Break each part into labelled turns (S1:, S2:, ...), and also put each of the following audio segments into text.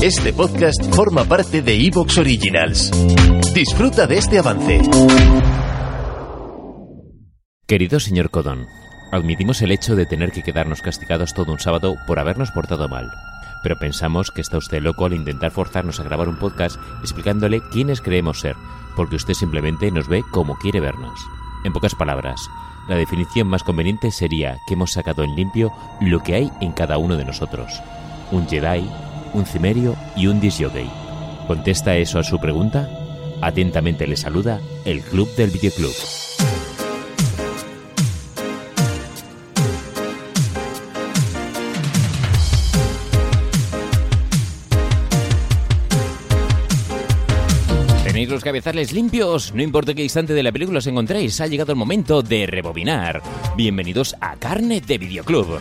S1: Este podcast forma parte de Evox Originals. Disfruta de este avance.
S2: Querido señor Codón, admitimos el hecho de tener que quedarnos castigados todo un sábado por habernos portado mal. Pero pensamos que está usted loco al intentar forzarnos a grabar un podcast explicándole quiénes creemos ser, porque usted simplemente nos ve como quiere vernos. En pocas palabras, la definición más conveniente sería que hemos sacado en limpio lo que hay en cada uno de nosotros. Un Jedi, un Cimerio y un Disjockey. ¿Contesta eso a su pregunta? Atentamente le saluda el Club del Videoclub. ¿Tenéis los cabezales limpios? No importa qué instante de la película os encontréis, ha llegado el momento de rebobinar. Bienvenidos a Carne de Videoclub.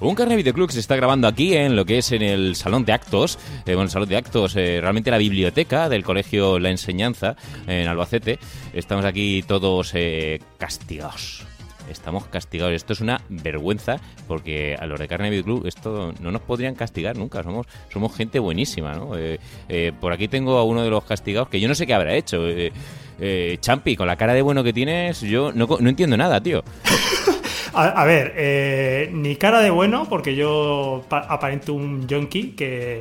S2: Un Carne Videoclub se está grabando aquí en lo que es en el salón de actos, eh, bueno, el salón de actos, eh, realmente la biblioteca del colegio La Enseñanza en Albacete. Estamos aquí todos eh, castigados. Estamos castigados. Esto es una vergüenza porque a los de Carne Videoclub esto no nos podrían castigar nunca. Somos, somos gente buenísima, ¿no? Eh, eh, por aquí tengo a uno de los castigados que yo no sé qué habrá hecho. Champi, con la cara de bueno que tienes, yo no, no entiendo nada, tío.
S3: A, a ver, eh, ni cara de bueno, porque yo pa- aparento un junkie que,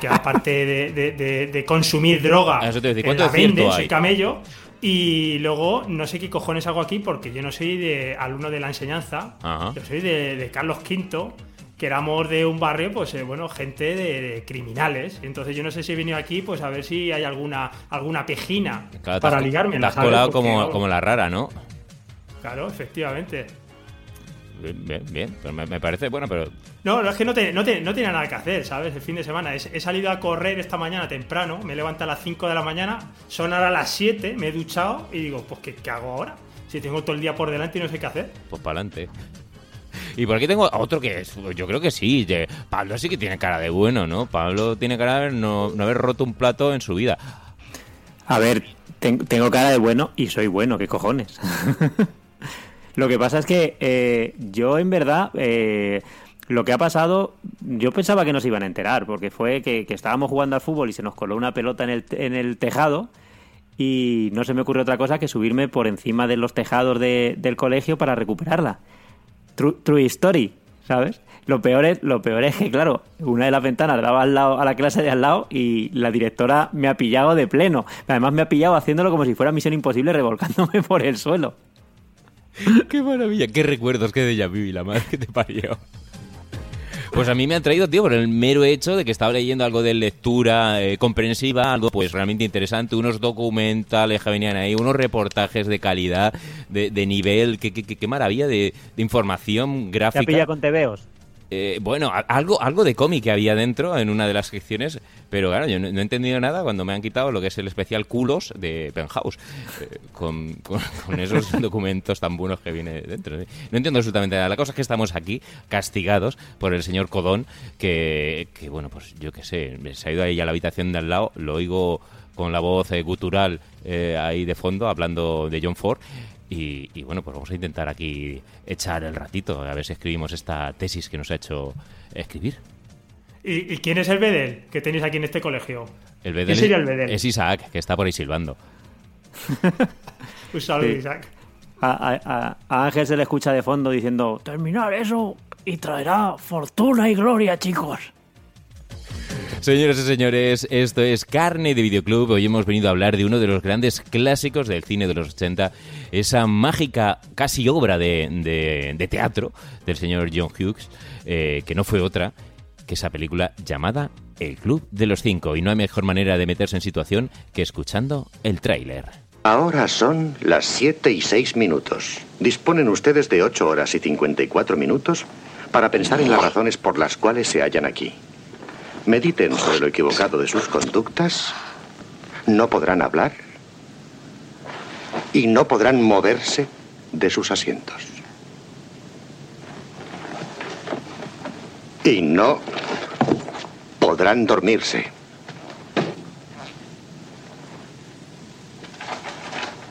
S3: que aparte de, de- de- de consumir droga,
S2: Eso te iba a decir, ¿cuánto
S3: la
S2: de cierto
S3: venden,
S2: hay?
S3: soy camello. Y luego, no sé qué cojones hago aquí, porque yo no soy de alumno de la enseñanza,
S2: Ajá.
S3: yo soy de, de Carlos V, que éramos de un barrio, pues eh, bueno, gente de, de criminales. Entonces yo no sé si he venido aquí, pues a ver si hay alguna, alguna pejina
S2: Claro,
S3: para ligarme.
S2: Te has colado como, como la rara, ¿no?
S3: Claro, efectivamente.
S2: Bien. Pero me, me parece, bueno, pero
S3: No, no, es que no, te, no, te- no tenía nada que hacer, ¿sabes? El fin de semana. He, he salido a correr esta mañana temprano, me he levantado a las 5 de la mañana, son ahora las 7, me he duchado y digo, pues ¿qué, qué hago ahora? Si tengo todo el día por delante y no sé qué hacer.
S2: pues para adelante. Y por aquí tengo a otro que es, yo creo que sí, de- Pablo sí que tiene cara de bueno, ¿no? Pablo tiene cara de no, no haber roto un plato en su vida.
S4: A ver, ten- tengo cara de bueno y soy bueno, ¿qué cojones? lo que pasa es que eh, yo en verdad, eh, lo que ha pasado, yo pensaba que nos iban a enterar, porque fue que, que estábamos jugando al fútbol y se nos coló una pelota en el, en el tejado y no se me ocurrió otra cosa que subirme por encima de los tejados de- del colegio para recuperarla. True, true story, ¿sabes? Lo peor, es, lo peor es que, claro, una de las ventanas daba al lado, a la clase de al lado y la directora me ha pillado de pleno. Además, me ha pillado haciéndolo como si fuera misión imposible, revolcándome por el suelo.
S2: ¡Qué maravilla! ¡Qué recuerdos, qué déjà vu! y La madre que te parió. Pues a mí me han traído, tío, por el mero hecho de que estaba leyendo algo de lectura eh, comprensiva, algo pues realmente interesante, unos documentales que venían ahí, unos reportajes de calidad, de, de nivel, qué, qué, qué- qué maravilla de, de información
S4: Te ha
S2: gráfica.
S4: pillado con tebeos.
S2: Eh, bueno, algo, algo de cómic había dentro en una de las secciones, pero claro, yo no, no he entendido nada cuando me han quitado lo que es el especial culos de Penthouse, eh, con, con- con esos documentos tan buenos que viene dentro. ¿eh? No entiendo absolutamente nada. La cosa es que estamos aquí castigados por el señor Codón, que, que, bueno, pues yo qué sé, se ha ido ahí a la habitación de al lado, lo oigo con la voz eh, gutural ahí de fondo, hablando de John Ford. Y, y, bueno, pues vamos a intentar aquí echar el ratito, a ver si escribimos esta tesis que nos ha hecho escribir.
S3: ¿Y, y quién es el Bedel que tenéis aquí en este colegio?
S2: El
S3: ¿Quién
S2: Bedel
S3: sería el Bedel?
S2: es Isaac, que está por ahí silbando.
S3: Un saludo,
S4: Sí.
S3: Isaac.
S4: A, a- a- a Ángel se le escucha de fondo diciendo: Terminar eso y traerá fortuna y gloria, chicos.
S2: Señoras y señores, esto es Carne de Videoclub. Hoy hemos venido a hablar de uno de los grandes clásicos del cine de los 80, esa mágica casi obra de, de- de teatro del señor John Hughes, eh, que no fue otra que esa película llamada El Club de los Cinco. Y no hay mejor manera de meterse en situación que escuchando el tráiler.
S5: Ahora son las 7 y 6 minutos. Disponen ustedes de 8 horas y 54 minutos para pensar en las razones por las cuales se hallan aquí. Mediten sobre lo equivocado de sus conductas. No podrán hablar. Y no podrán moverse de sus asientos. Y no podrán dormirse.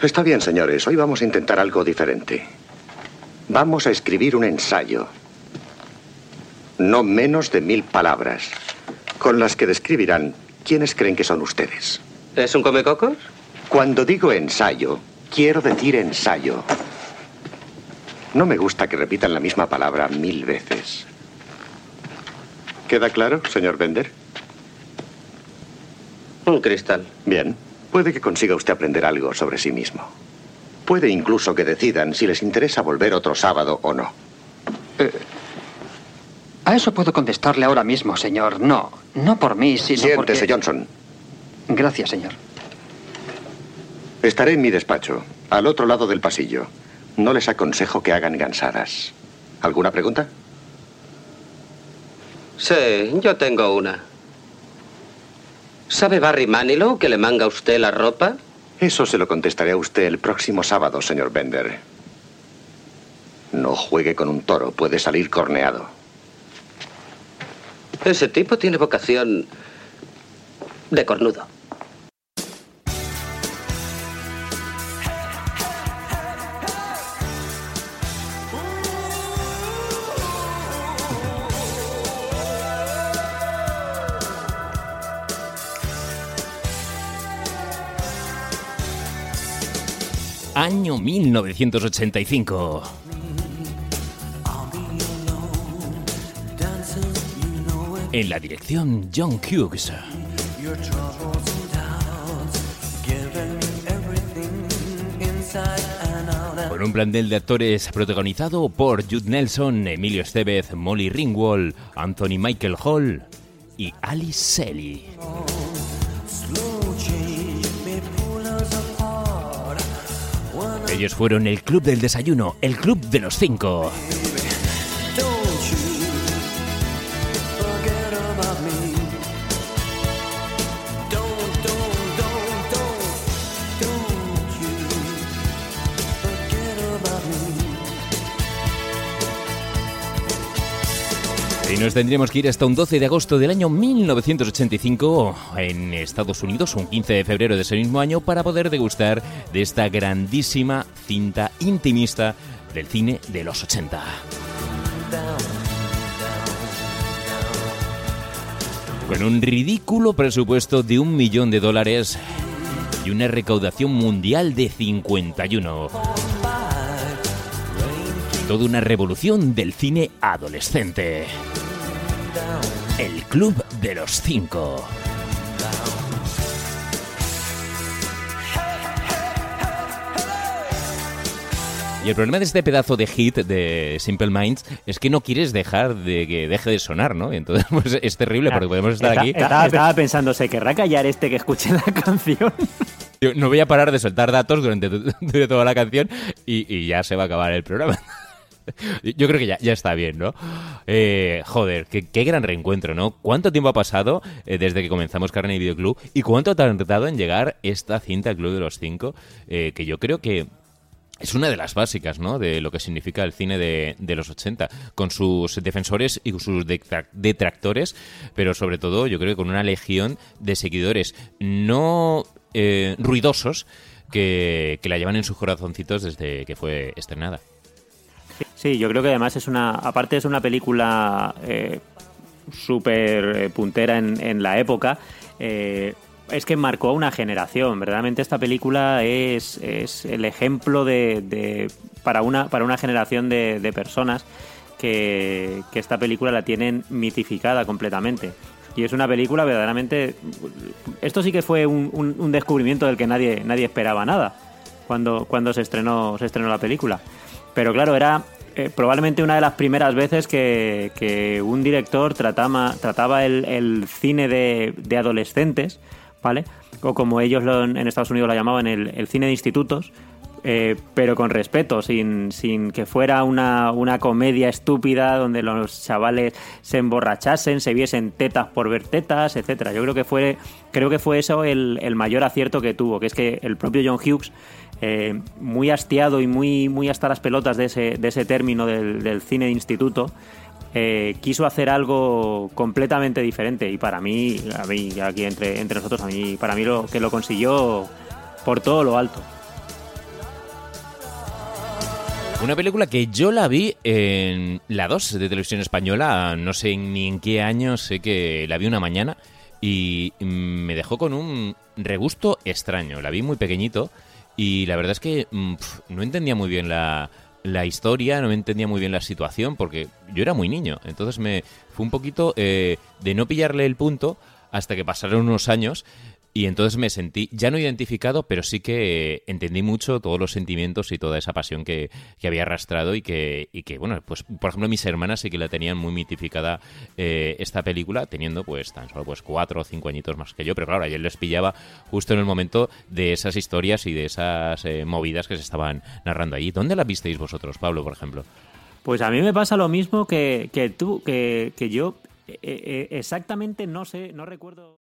S5: Está bien, señores. Hoy vamos a intentar algo diferente. Vamos a escribir un ensayo. No menos de mil palabras. Con las que describirán quiénes creen que son ustedes.
S6: ¿Es un comecocos?
S5: Cuando digo ensayo, quiero decir ensayo. No me gusta que repitan la misma palabra mil veces. ¿Queda claro, señor Bender?
S6: Un cristal.
S5: Bien. Puede que consiga usted aprender algo sobre sí mismo. Puede incluso que decidan si les interesa volver otro sábado o no.
S7: Eh, a eso puedo contestarle ahora mismo, señor. No, no por mí, sino
S5: Siéntese,
S7: porque...
S5: Johnson.
S7: Gracias, señor.
S5: Estaré en mi despacho, al otro lado del pasillo. No les aconsejo que hagan gansadas. ¿Alguna pregunta?
S6: Sí, yo tengo una. ¿Sabe Barry Manilow que le manga a usted la ropa?
S5: Eso se lo contestaré a usted el próximo sábado, señor Bender. No juegue con un toro, puede salir corneado.
S6: Ese tipo tiene vocación de cornudo.
S2: Año 1985. En la dirección John Hughes. Con un plantel de actores protagonizado por Jude Nelson, Emilio Estevez, Molly Ringwald, Anthony Michael Hall y Alice Selly. Ellos fueron el Club del Desayuno, el Club de los Cinco. Nos tendríamos que ir hasta un 12 de agosto del año 1985 en Estados Unidos, un 15 de febrero de ese mismo año, para poder degustar de esta grandísima cinta intimista del cine de los 80. Con un ridículo presupuesto de un millón de dólares y una recaudación mundial de 51. Toda una revolución del cine adolescente. El Club de los Cinco. Y el problema de este pedazo de hit de Simple Minds es que no quieres dejar de que deje de sonar, ¿no? Entonces pues, es terrible porque podemos estar
S4: Está-
S2: aquí.
S4: Estaba, estaba pensando, ¿se querrá callar este que escuche la canción?
S2: Yo no voy a parar de soltar datos durante, durante toda la canción y, y ya se va a acabar el programa. Yo creo que ya, ya está bien, ¿no? Eh, joder, qué, qué gran reencuentro, ¿no? ¿Cuánto tiempo ha pasado eh, desde que comenzamos Carne y Videoclub? ¿Y cuánto ha tardado en llegar esta cinta al Club de los Cinco? Eh, que yo creo que es una de las básicas, ¿no? De lo que significa el cine de, de los 80, con sus defensores y sus detra- detractores, pero sobre todo yo creo que con una legión de seguidores no eh, ruidosos que, que la llevan en sus corazoncitos desde que fue estrenada.
S4: Sí, yo creo que además es una, aparte es una película eh, súper eh, puntera en, en la época. eh, es que marcó a una generación. Verdaderamente esta película es, es el ejemplo de, de- para, una, para una generación de, de personas que, que esta película la tienen mitificada completamente. Y es una película verdaderamente... Esto sí que fue un, un- un descubrimiento del que nadie, nadie esperaba nada cuando, cuando se, estrenó, se estrenó la película. Pero claro, era eh, probablemente una de las primeras veces que, un director trataba, el, cine de, adolescentes, ¿vale? O como ellos lo- en Estados Unidos lo llamaban, el, cine de institutos, eh, pero con respeto, sin, que fuera una, una comedia estúpida donde los chavales se emborrachasen, se viesen tetas por ver tetas, etcétera. Yo creo que fue, creo que fue eso el, el mayor acierto que tuvo, que es que el propio John Hughes, eh, muy hastiado y muy, muy hasta las pelotas de ese, de ese término del, cine de instituto, eh, quiso hacer algo completamente diferente y para mí, a mí aquí entre, entre nosotros, a mí, para mí lo que lo consiguió por todo lo alto.
S2: Una película que yo la vi en la 2 de televisión española, no sé ni en qué año, sé que la vi una mañana y me dejó con un regusto extraño. La vi muy pequeñito y la verdad es que mm, no entendía muy bien la, la historia, no entendía muy bien la situación porque yo era muy niño. Entonces me fue un poquito eh, de no pillarle el punto hasta que pasaron unos años y entonces me sentí, ya no identificado, pero sí que entendí mucho todos los sentimientos y toda esa pasión que, había arrastrado y que, y que, bueno, pues por ejemplo mis hermanas sí que la tenían muy mitificada eh, esta película, teniendo pues tan solo pues cuatro o cinco añitos más que yo, pero claro, ayer les pillaba justo en el momento de esas historias y de esas eh, movidas que se estaban narrando allí. ¿Dónde la visteis vosotros, Pablo, por ejemplo?
S4: Pues a mí me pasa lo mismo que, que tú, que, que yo eh, exactamente no sé, no recuerdo.